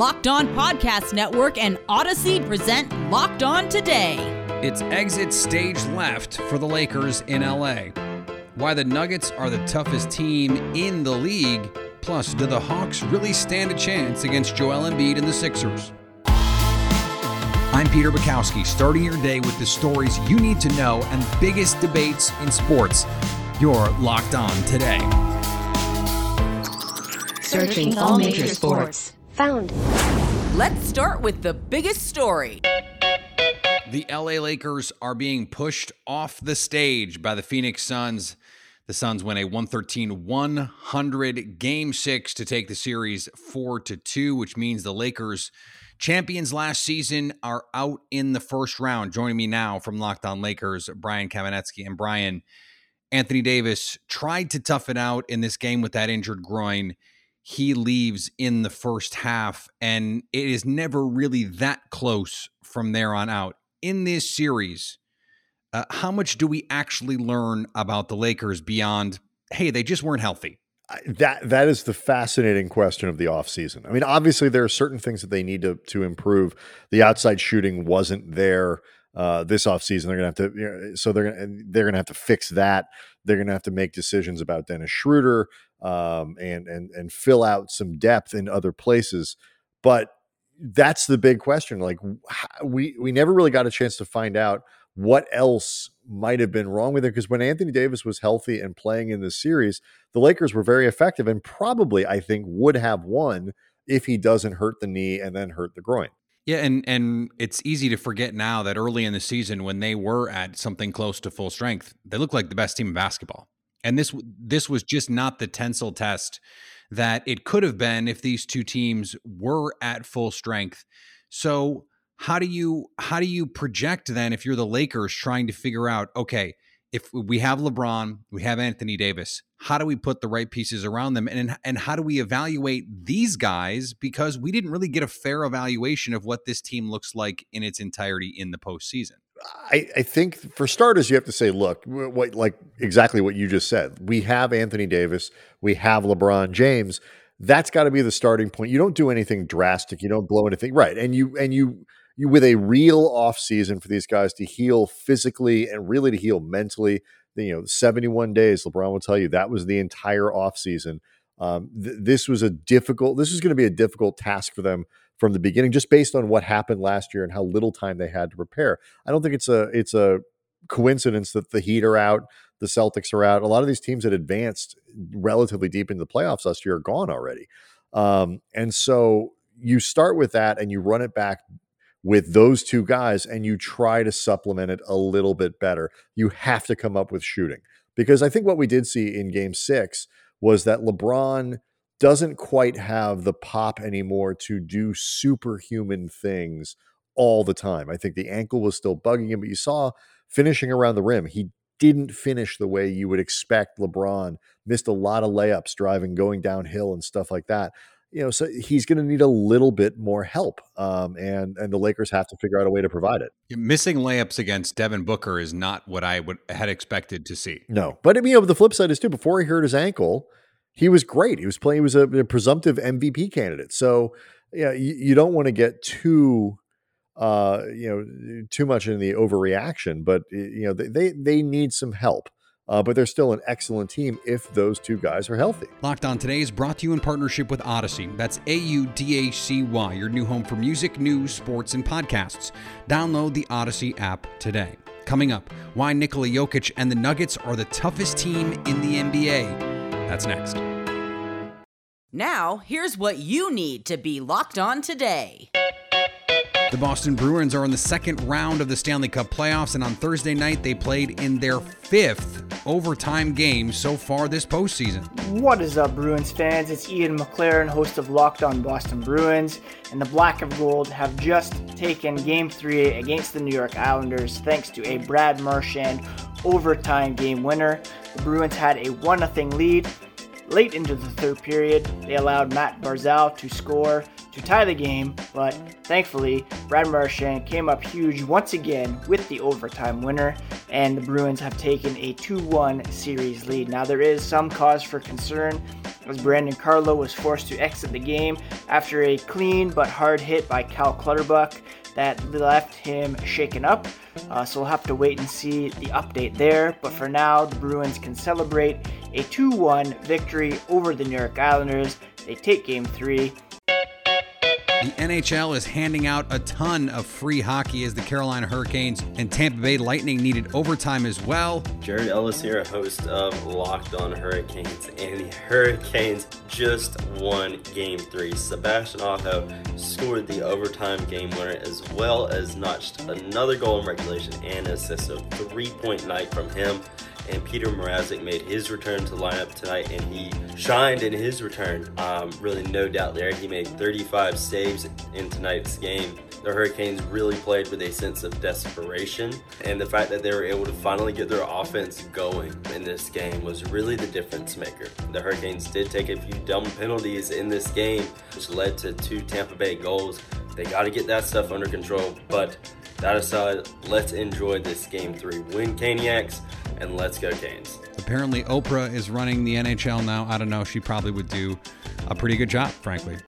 Locked On Podcast Network and Audacy present Locked On Today. It's exit stage left for the Lakers in LA. Why the Nuggets are the toughest team in the league. Plus, do the Hawks really stand a chance against Joel Embiid and the Sixers? I'm Peter Bukowski, starting your day with the stories you need to know and biggest debates in sports. You're locked on today. Searching all major sports. Found. Let's start with the biggest story. The LA Lakers are being pushed off the stage by the Phoenix Suns. The Suns win a 113-100 game 6 to take the series 4 to 2, which means the Lakers champions last season are out in the first round. Joining me now from Locked On Lakers, Brian Kamenetsky and Brian Anthony Davis tried to tough it out in this game with that injured groin he leaves in the first half, and it is never really that close from there on out. In this series, uh, how much do we actually learn about the Lakers beyond, hey, they just weren't healthy? That that is the fascinating question of the offseason. I mean, obviously there are certain things that they need to to improve. The outside shooting wasn't there uh, this offseason. They're gonna have to, you know, so they're gonna they're gonna have to fix that. They're gonna have to make decisions about Dennis Schroeder um, and and and fill out some depth in other places. But that's the big question. Like we we never really got a chance to find out what else might have been wrong with it because when Anthony Davis was healthy and playing in this series, the Lakers were very effective and probably I think would have won if he doesn't hurt the knee and then hurt the groin. Yeah, and and it's easy to forget now that early in the season when they were at something close to full strength, they looked like the best team in basketball. And this this was just not the tensile test that it could have been if these two teams were at full strength. So how do you how do you project then if you're the Lakers trying to figure out okay, if we have LeBron, we have Anthony Davis, how do we put the right pieces around them and and how do we evaluate these guys because we didn't really get a fair evaluation of what this team looks like in its entirety in the postseason. I, I think for starters, you have to say, look, what like exactly what you just said. We have Anthony Davis, we have LeBron James. That's got to be the starting point. You don't do anything drastic. You don't blow anything, right? And you and you you with a real off season for these guys to heal physically and really to heal mentally. You know, 71 days. LeBron will tell you that was the entire off season. Um, th- this was a difficult. This is going to be a difficult task for them from the beginning, just based on what happened last year and how little time they had to prepare. I don't think it's a it's a coincidence that the Heat are out, the Celtics are out. A lot of these teams that advanced relatively deep into the playoffs last year are gone already. Um, and so you start with that and you run it back with those two guys and you try to supplement it a little bit better. You have to come up with shooting because I think what we did see in game six was that LeBron doesn't quite have the pop anymore to do superhuman things all the time. I think the ankle was still bugging him, but you saw finishing around the rim, he didn't finish the way you would expect LeBron. Missed a lot of layups driving, going downhill and stuff like that. You know, so he's going to need a little bit more help, um, and and the Lakers have to figure out a way to provide it. Missing layups against Devin Booker is not what I would had expected to see. No, but I mean, you know, the flip side is too. Before he hurt his ankle, he was great. He was playing. He was a, a presumptive MVP candidate. So yeah, you, you don't want to get too uh, you know too much in the overreaction, but you know they they need some help. Uh, but they're still an excellent team if those two guys are healthy. Locked On Today is brought to you in partnership with Audacy. That's A U D A C Y, your new home for music, news, sports, and podcasts. Download the Audacy app today. Coming up, why Nikola Jokic and the Nuggets are the toughest team in the NBA. That's next. Now, here's what you need to be locked on today. The Boston Bruins are in the second round of the Stanley Cup playoffs, and on Thursday night, they played in their fifth overtime game so far this postseason. What is up, Bruins fans? It's Ian McLaren, host of Locked On Boston Bruins, and the Black of Gold have just taken Game 3 against the New York Islanders thanks to a Brad Marchand overtime game winner. The Bruins had a 1 0 lead. Late into the third period, they allowed Matt Barzal to score to tie the game, but thankfully, Brad Marchand came up huge once again with the overtime winner, and the Bruins have taken a 2 1 series lead. Now, there is some cause for concern as Brandon Carlo was forced to exit the game after a clean but hard hit by Cal Clutterbuck that left him shaken up. Uh, so we'll have to wait and see the update there. But for now, the Bruins can celebrate a 2 1 victory over the New York Islanders. They take game three the NHL is handing out a ton of free hockey as the Carolina Hurricanes and Tampa Bay Lightning needed overtime as well. Jared Ellis here, host of Locked On Hurricanes, and the Hurricanes just won game three. Sebastian Aho scored the overtime game winner as well as notched another goal in regulation and an assist. So three point night from him and Petr Mrazek made his return to the lineup tonight, and he shined in his return. Um, really, no doubt there. He made 35 saves in tonight's game. The Hurricanes really played with a sense of desperation, and the fact that they were able to finally get their offense going in this game was really the difference maker. The Hurricanes did take a few dumb penalties in this game, which led to two Tampa Bay goals. They got to get that stuff under control, but that aside, let's enjoy this game three win, Caniacs, and let's go Canes. Apparently, Oprah is running the NHL now. I don't know. She probably would do a pretty good job, frankly.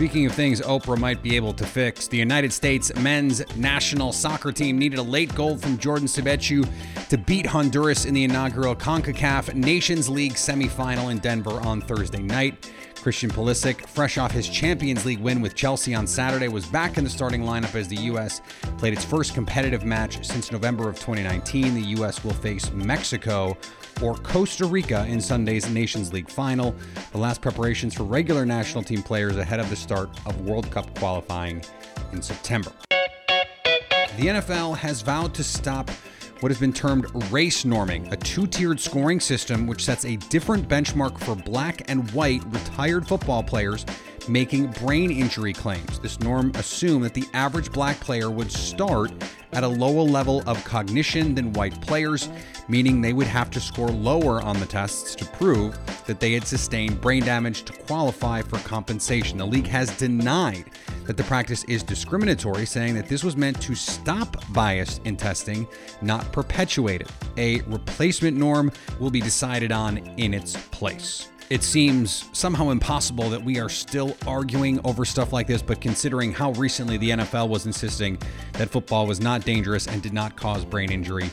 Speaking of things Oprah might be able to fix, the United States men's national soccer team needed a late goal from Jordan Siebatcheu to beat Honduras in the inaugural CONCACAF Nations League semifinal in Denver on Thursday night. Christian Pulisic, fresh off his Champions League win with Chelsea on Saturday, was back in the starting lineup as the U.S. played its first competitive match since November of 2019. The U.S. will face Mexico or Costa Rica in Sunday's Nations League final, the last preparations for regular national team players ahead of the start of World Cup qualifying in September. The NFL has vowed to stop what has been termed race norming, a two tiered scoring system which sets a different benchmark for black and white retired football players making brain injury claims. This norm assumed that the average black player would start at a lower level of cognition than white players, meaning they would have to score lower on the tests to prove that they had sustained brain damage to qualify for compensation. The league has denied that the practice is discriminatory, saying that this was meant to stop bias in testing, not perpetuate it. A replacement norm will be decided on in its place. It seems somehow impossible that we are still arguing over stuff like this, but considering how recently the NFL was insisting that football was not dangerous and did not cause brain injury,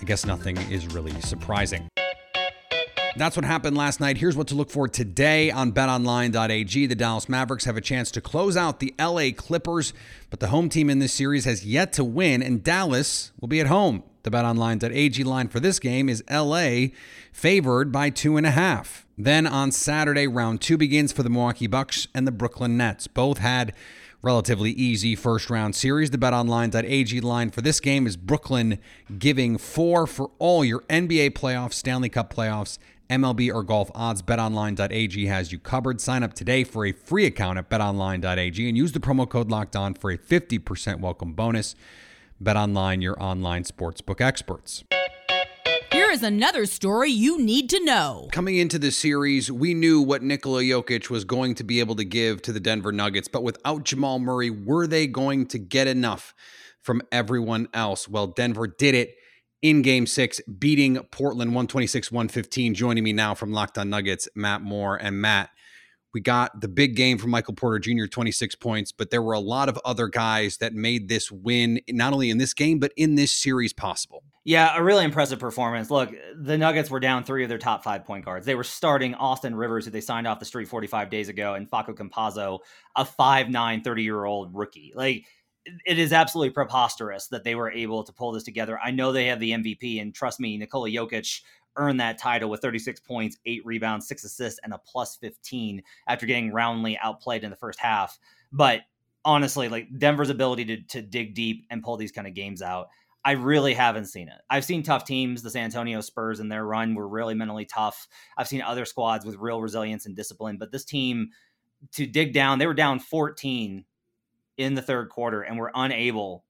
I guess nothing is really surprising. That's what happened last night. Here's what to look for today on betonline.ag. The Dallas Mavericks have a chance to close out the LA Clippers, but the home team in this series has yet to win, and Dallas will be at home. The betonline.ag line for this game is LA favored by two and a half. Then on Saturday, round two begins for the Milwaukee Bucks and the Brooklyn Nets. Both had relatively easy first round series. The betonline.ag line for this game is Brooklyn giving four for all your NBA playoffs, Stanley Cup playoffs, MLB or golf odds. BetOnline.ag has you covered. Sign up today for a free account at BetOnline.ag and use the promo code Locked On for a 50% welcome bonus. BetOnline, your online sportsbook experts. Here is another story you need to know. Coming into the series, we knew what Nikola Jokic was going to be able to give to the Denver Nuggets, but without Jamal Murray, were they going to get enough from everyone else? Well, Denver did it in game six, beating Portland 126 115. Joining me now from Locked On Nuggets, Matt Moore. And Matt, we got the big game from Michael Porter Jr., 26 points, but there were a lot of other guys that made this win, not only in this game, but in this series possible. Yeah, a really impressive performance. Look, the Nuggets were down three of their top five point guards. They were starting Austin Rivers, who they signed off the street 45 days ago, and Facu Campazzo, a 5'9, 30 year old rookie. Like, it is absolutely preposterous that they were able to pull this together. I know they have the MVP, and trust me, Nikola Jokic earned that title with 36 points, eight rebounds, six assists, and a plus 15 after getting roundly outplayed in the first half. But honestly, like Denver's ability to, to dig deep and pull these kind of games out, I really haven't seen it. I've seen tough teams. The San Antonio Spurs in their run were really mentally tough. I've seen other squads with real resilience and discipline, but this team to dig down, they were down 14 in the third quarter and were unable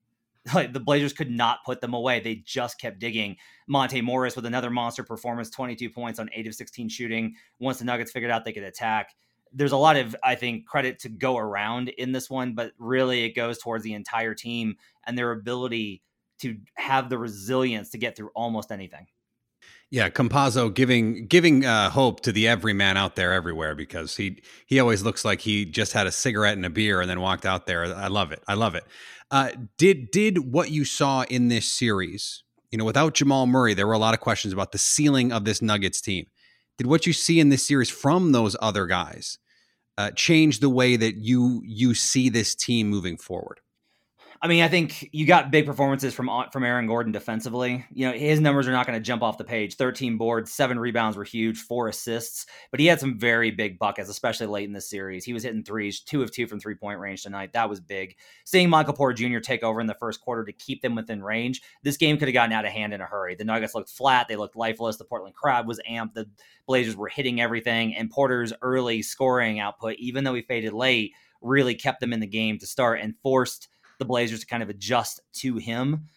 like the Blazers could not put them away. They just kept digging. Monte Morris with another monster performance, 22 points on 8 of 16 shooting. Once the Nuggets figured out they could attack, there's a lot of I think credit to go around in this one, but really it goes towards the entire team and their ability to have the resilience to get through almost anything. Yeah, Campazzo giving giving uh, hope to the everyman out there everywhere because he he always looks like he just had a cigarette and a beer and then walked out there. I love it. I love it. Uh, did did what you saw in this series? You know, without Jamal Murray, there were a lot of questions about the ceiling of this Nuggets team. Did what you see in this series from those other guys uh, change the way that you you see this team moving forward? I mean, I think you got big performances from uh, from Aaron Gordon defensively. You know, his numbers are not going to jump off the page. 13 boards, seven rebounds were huge, four assists, but he had some very big buckets, especially late in the series. He was hitting threes, two of two from three point range tonight. That was big. Seeing Michael Porter Jr. take over in the first quarter to keep them within range, this game could have gotten out of hand in a hurry. The Nuggets looked flat, they looked lifeless. The Portland crowd was amped. The Blazers were hitting everything, and Porter's early scoring output, even though he faded late, really kept them in the game to start and forced the Blazers to kind of adjust to him.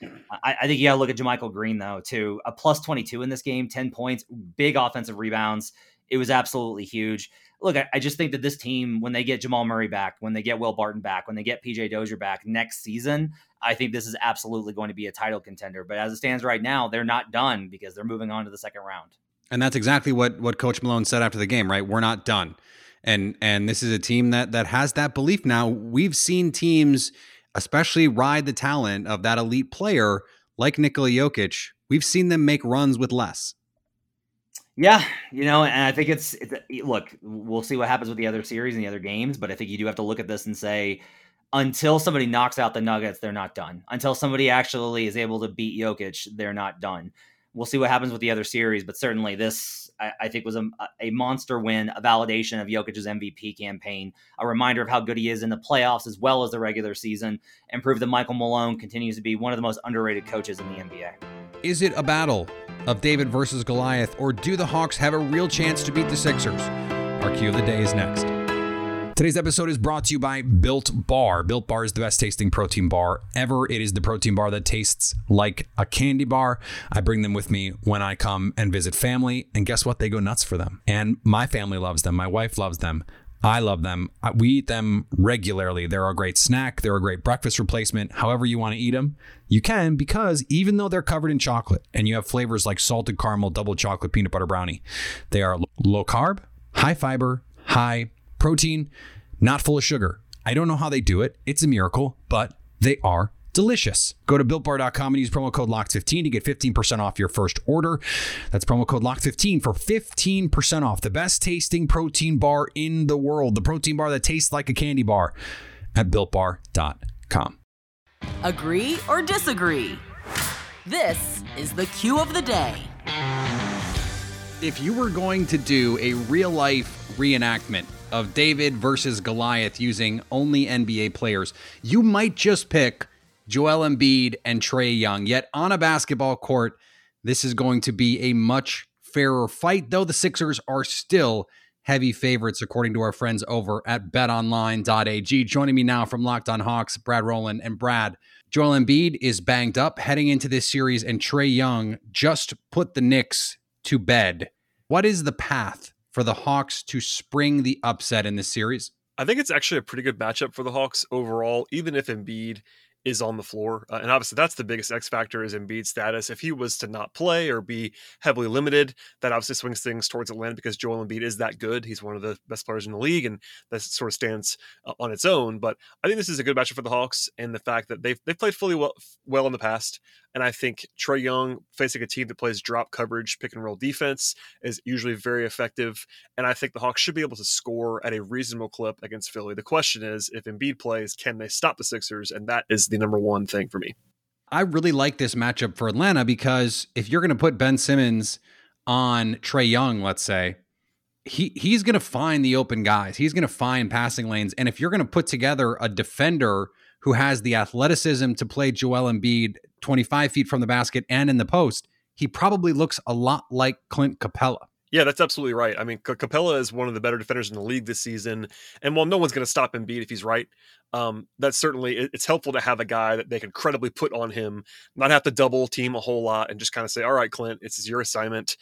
I, I think you got to look at JaMychal Green though too. A plus twenty two in this game, ten points, big offensive rebounds. It was absolutely huge. Look, I, I, just think that this team, when they get Jamal Murray back, when they get Will Barton back, when they get PJ Dozier back next season, I think this is absolutely going to be a title contender. But as it stands right now, they're not done because they're moving on to the second round. And that's exactly what what Coach Malone said after the game, right? We're not done. And and this is a team that that has that belief now. We've seen teams especially ride the talent of that elite player like Nikola Jokic, we've seen them make runs with less. Yeah, you know, and I think it's, it's eh, look, we'll see what happens with the other series and the other games, but I think you do have to look at this and say until somebody knocks out the Nuggets, they're not done. Until somebody actually is able to beat Jokic, they're not done. We'll see what happens with the other series, but certainly this I, I think was a, a monster win, a validation of Jokic's MVP campaign, a reminder of how good he is in the playoffs as well as the regular season, and prove that Michael Malone continues to be one of the most underrated coaches in the NBA. Is it a battle of David versus Goliath, or do the Hawks have a real chance to beat the Sixers? Our cue of the day is next. Today's episode is brought to you by Built Bar. Built Bar is the best tasting protein bar ever. It is the protein bar that tastes like a candy bar. I bring them with me when I come and visit family, and guess what? They go nuts for them. And my family loves them. My wife loves them. I love them. Uh, we eat them regularly. They're a great snack. They're a great breakfast replacement. However, you want to eat them, you can because even though they're covered in chocolate and you have flavors like salted caramel, double chocolate, peanut butter brownie, they are low carb, high fiber, high protein, not full of sugar. I don't know how they do it. It's a miracle, but they are delicious. Go to builtbar.com and use promo code LOCKED15 to get 15% off your first order. That's promo code LOCKED15 for 15% off. The best tasting protein bar in the world. The protein bar that tastes like a candy bar at builtbar.com. Agree or disagree? This is the cue of the day. If you were going to do a real life reenactment of David versus Goliath using only NBA players, you might just pick Joel Embiid and Trae Young. Yet on a basketball court, this is going to be a much fairer fight, though the Sixers are still heavy favorites, according to our friends over at betonline.ag. Joining me now from Locked on Hawks, Brad Rowland and Brad. Joel Embiid is banged up heading into this series, and Trae Young just put the Knicks to bed. What is the path for the Hawks to spring the upset in this series? I think it's actually a pretty good matchup for the Hawks overall, even if Embiid is on the floor. Uh, and obviously, that's the biggest X factor is Embiid's status. If he was to not play or be heavily limited, that obviously swings things towards Atlanta because Joel Embiid is that good. He's one of the best players in the league, and that sort of stands uh, on its own. But I think this is a good matchup for the Hawks, and the fact that they've they've played fully well well in the past. And I think Trae Young facing a team that plays drop coverage, pick and roll defense is usually very effective. And I think the Hawks should be able to score at a reasonable clip against Philly. The question is, if Embiid plays, can they stop the Sixers? And that is the number one thing for me. I really like this matchup for Atlanta because if you're going to put Ben Simmons on Trae Young, let's say, he he's going to find the open guys. He's going to find passing lanes. And if you're going to put together a defender who has the athleticism to play Joel Embiid 25 feet from the basket and in the post, he probably looks a lot like Clint Capela. Yeah, that's absolutely right. I mean, C- Capela is one of the better defenders in the league this season, and while no one's going to stop Embiid if he's right, um, that's certainly it's helpful to have a guy that they can credibly put on him, not have to double team a whole lot, and just kind of say, "All right, Clint, this is your assignment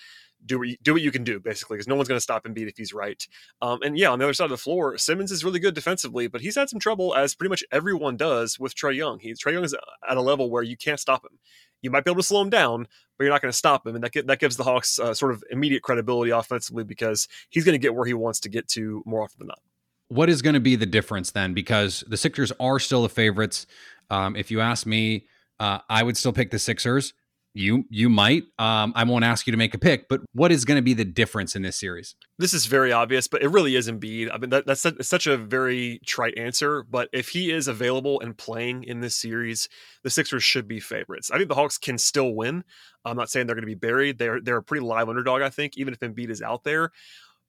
do what you, do what you can do basically because no one's going to stop Embiid if he's right. Um, and yeah, on the other side of the floor, Simmons is really good defensively, but he's had some trouble as pretty much everyone does with Trae Young. He Trae Young is at a level where you can't stop him. You might be able to slow him down, but you're not going to stop him, and that that gives the Hawks uh, sort of immediate credibility offensively because he's going to get where he wants to get to more often than not. What is going to be the difference then? Because the Sixers are still the favorites. Um, if you ask me, uh, I would still pick the Sixers you you might. Um, I won't ask you to make a pick, but what is going to be the difference in this series? This is very obvious, but it really is Embiid. I mean, that, that's such a very trite answer. But if he is available and playing in this series, the Sixers should be favorites. I think the Hawks can still win. I'm not saying they're going to be buried. They're they're a pretty live underdog. I think even if Embiid is out there,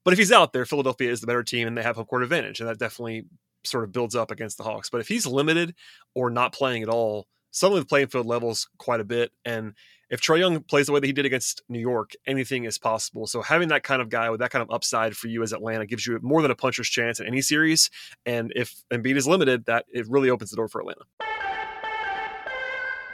but if he's out there, Philadelphia is the better team and they have home court advantage, and that definitely sort of builds up against the Hawks. But if he's limited or not playing at all, suddenly the playing field levels quite a bit and if Trae Young plays the way that he did against New York, anything is possible. So having that kind of guy with that kind of upside for you as Atlanta gives you more than a puncher's chance in any series. And if Embiid is limited, that it really opens the door for Atlanta.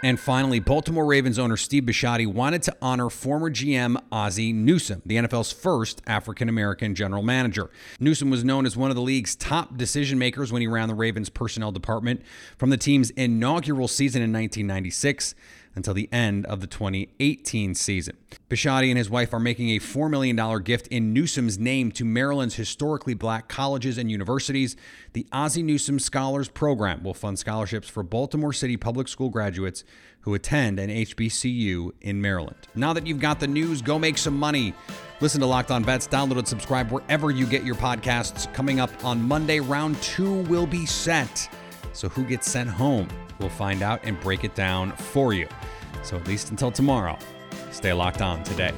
And finally, Baltimore Ravens owner Steve Bisciotti wanted to honor former GM Ozzie Newsome, the NFL's first African American general manager. Newsome was known as one of the league's top decision makers when he ran the Ravens personnel department from the team's inaugural season in 1996 until the end of the 2018 season. Bisciotti and his wife are making a $4 million gift in Newsome's name to Maryland's historically black colleges and universities. The Ozzie Newsome Scholars Program will fund scholarships for Baltimore City public school graduates who attend an HBCU in Maryland. Now that you've got the news, go make some money. Listen to Locked On Bets, download and subscribe wherever you get your podcasts. Coming up on Monday, round two will be set. So, who gets sent home? We'll find out and break it down for you. So, at least until tomorrow, stay locked on today.